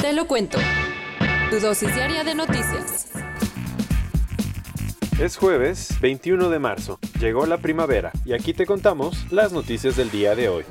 Te lo cuento. Tu dosis diaria de noticias. Es jueves 21 de marzo. Llegó la primavera y aquí te contamos las noticias del día de hoy.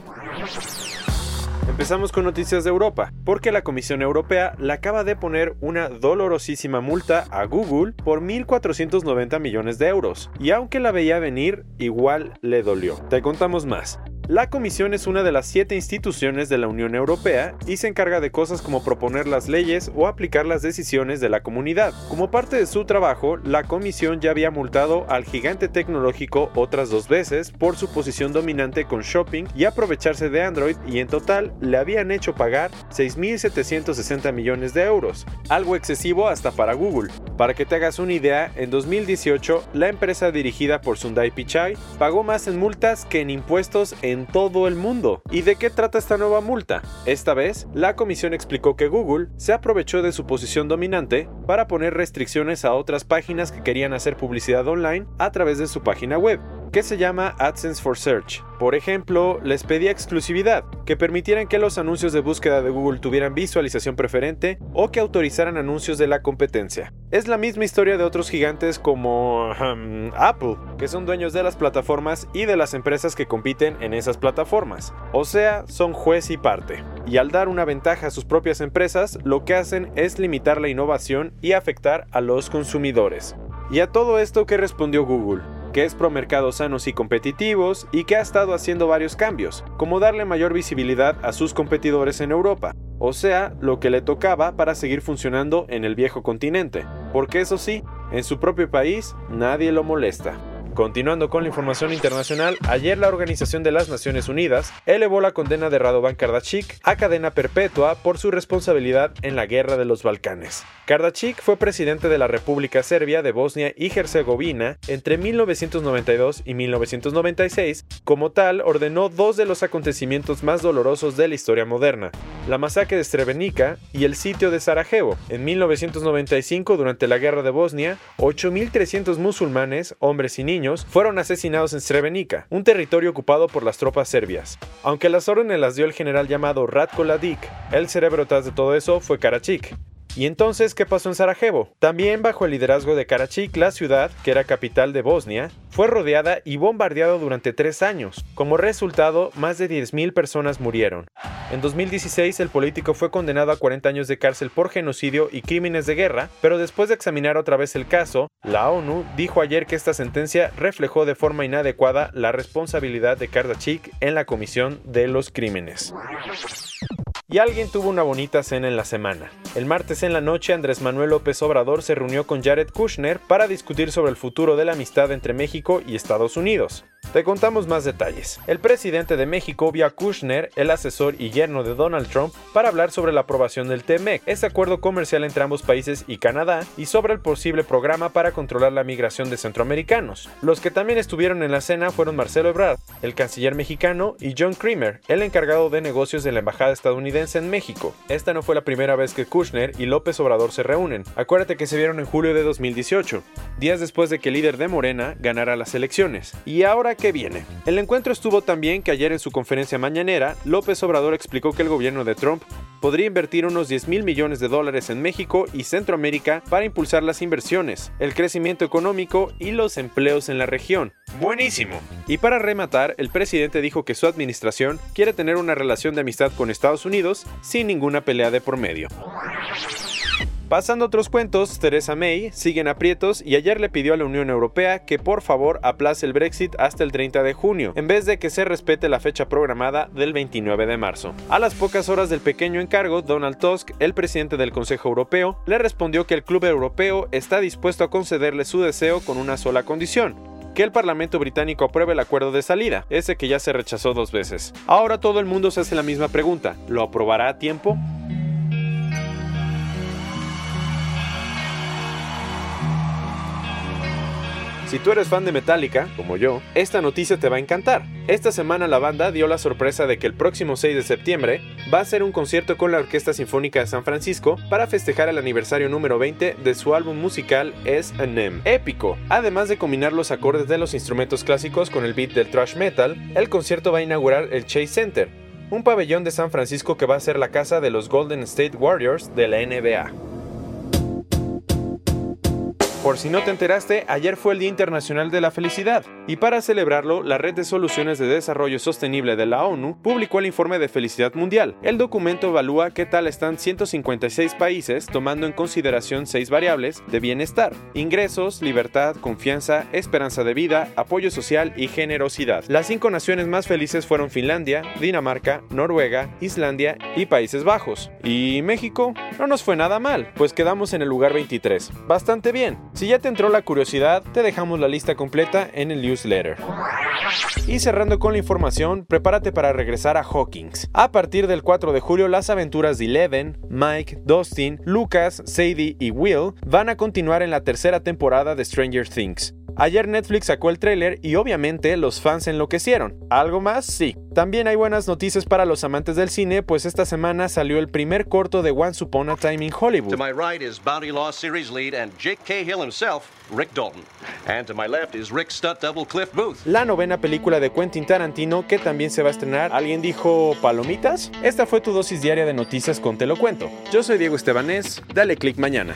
Empezamos con noticias de Europa, porque la Comisión Europea le acaba de poner una dolorosísima multa a Google por 1.490 millones de euros, y aunque la veía venir, igual le dolió. Te contamos más. La Comisión es una de las siete instituciones de la Unión Europea y se encarga de cosas como proponer las leyes o aplicar las decisiones de la comunidad. Como parte de su trabajo, la Comisión ya había multado al gigante tecnológico otras dos veces por su posición dominante con shopping y aprovecharse de Android y en total le habían hecho pagar 6.760 millones de euros, algo excesivo hasta para Google. Para que te hagas una idea, en 2018 la empresa dirigida por Sundai Pichai pagó más en multas que en impuestos en todo el mundo. ¿Y de qué trata esta nueva multa? Esta vez, la comisión explicó que Google se aprovechó de su posición dominante para poner restricciones a otras páginas que querían hacer publicidad online a través de su página web que se llama AdSense for Search. Por ejemplo, les pedía exclusividad, que permitieran que los anuncios de búsqueda de Google tuvieran visualización preferente o que autorizaran anuncios de la competencia. Es la misma historia de otros gigantes como Apple, que son dueños de las plataformas y de las empresas que compiten en esas plataformas. O sea, son juez y parte. Y al dar una ventaja a sus propias empresas, lo que hacen es limitar la innovación y afectar a los consumidores. ¿Y a todo esto qué respondió Google? Que es pro mercados sanos y competitivos y que ha estado haciendo varios cambios, como darle mayor visibilidad a sus competidores en Europa, o sea, lo que le tocaba para seguir funcionando en el viejo continente, porque eso sí, en su propio país nadie lo molesta. Continuando con la información internacional, ayer la Organización de las Naciones Unidas elevó la condena de Radovan Kardachik a cadena perpetua por su responsabilidad en la guerra de los Balcanes. Kardachik fue presidente de la República Serbia de Bosnia y Herzegovina entre 1992 y 1996. Como tal, ordenó dos de los acontecimientos más dolorosos de la historia moderna, la masacre de Srebrenica y el sitio de Sarajevo. En 1995, durante la guerra de Bosnia, 8.300 musulmanes, hombres y niños, fueron asesinados en Srebrenica, un territorio ocupado por las tropas serbias. Aunque las órdenes las dio el general llamado Ratko Mladic, el cerebro tras de todo eso fue Karachik, ¿Y entonces qué pasó en Sarajevo? También bajo el liderazgo de Karachik, la ciudad, que era capital de Bosnia, fue rodeada y bombardeada durante tres años. Como resultado, más de 10.000 personas murieron. En 2016, el político fue condenado a 40 años de cárcel por genocidio y crímenes de guerra, pero después de examinar otra vez el caso, la ONU dijo ayer que esta sentencia reflejó de forma inadecuada la responsabilidad de Karachik en la comisión de los crímenes. Y alguien tuvo una bonita cena en la semana. El martes en la noche, Andrés Manuel López Obrador se reunió con Jared Kushner para discutir sobre el futuro de la amistad entre México y Estados Unidos. Te contamos más detalles. El presidente de México vio a Kushner, el asesor y yerno de Donald Trump, para hablar sobre la aprobación del TMEC, ese acuerdo comercial entre ambos países y Canadá, y sobre el posible programa para controlar la migración de centroamericanos. Los que también estuvieron en la cena fueron Marcelo Ebrard, el canciller mexicano, y John Creamer, el encargado de negocios de la embajada estadounidense en México. Esta no fue la primera vez que Kushner y López Obrador se reúnen. Acuérdate que se vieron en julio de 2018, días después de que el líder de Morena ganara las elecciones. Y ahora que viene. El encuentro estuvo tan bien que ayer en su conferencia mañanera, López Obrador explicó que el gobierno de Trump podría invertir unos 10 mil millones de dólares en México y Centroamérica para impulsar las inversiones, el crecimiento económico y los empleos en la región. Buenísimo. Y para rematar, el presidente dijo que su administración quiere tener una relación de amistad con Estados Unidos sin ninguna pelea de por medio. Pasando a otros cuentos, Theresa May sigue en aprietos y ayer le pidió a la Unión Europea que por favor aplace el Brexit hasta el 30 de junio, en vez de que se respete la fecha programada del 29 de marzo. A las pocas horas del pequeño encargo, Donald Tusk, el presidente del Consejo Europeo, le respondió que el Club Europeo está dispuesto a concederle su deseo con una sola condición, que el Parlamento británico apruebe el acuerdo de salida, ese que ya se rechazó dos veces. Ahora todo el mundo se hace la misma pregunta, ¿lo aprobará a tiempo? Si tú eres fan de Metallica, como yo, esta noticia te va a encantar. Esta semana la banda dio la sorpresa de que el próximo 6 de septiembre va a ser un concierto con la Orquesta Sinfónica de San Francisco para festejar el aniversario número 20 de su álbum musical S&M. Épico. Además de combinar los acordes de los instrumentos clásicos con el beat del thrash metal, el concierto va a inaugurar el Chase Center, un pabellón de San Francisco que va a ser la casa de los Golden State Warriors de la NBA. Por si no te enteraste, ayer fue el Día Internacional de la Felicidad, y para celebrarlo, la Red de Soluciones de Desarrollo Sostenible de la ONU publicó el Informe de Felicidad Mundial. El documento evalúa qué tal están 156 países, tomando en consideración seis variables de bienestar, ingresos, libertad, confianza, esperanza de vida, apoyo social y generosidad. Las cinco naciones más felices fueron Finlandia, Dinamarca, Noruega, Islandia y Países Bajos. Y México no nos fue nada mal, pues quedamos en el lugar 23. Bastante bien. Si ya te entró la curiosidad, te dejamos la lista completa en el newsletter. Y cerrando con la información, prepárate para regresar a Hawkins. A partir del 4 de julio, las aventuras de Eleven, Mike, Dustin, Lucas, Sadie y Will van a continuar en la tercera temporada de Stranger Things. Ayer Netflix sacó el tráiler y obviamente los fans enloquecieron. ¿Algo más? Sí. También hay buenas noticias para los amantes del cine, pues esta semana salió el primer corto de Once Upon a Time in Hollywood. To my right is Bounty Law series lead and Jake Cahill himself, Rick Dalton. And to my left is Rick Stutt Double Cliff Booth. La novena película de Quentin Tarantino que también se va a estrenar. ¿Alguien dijo palomitas? Esta fue tu dosis diaria de noticias con Te lo cuento. Yo soy Diego Estebanés, dale click mañana.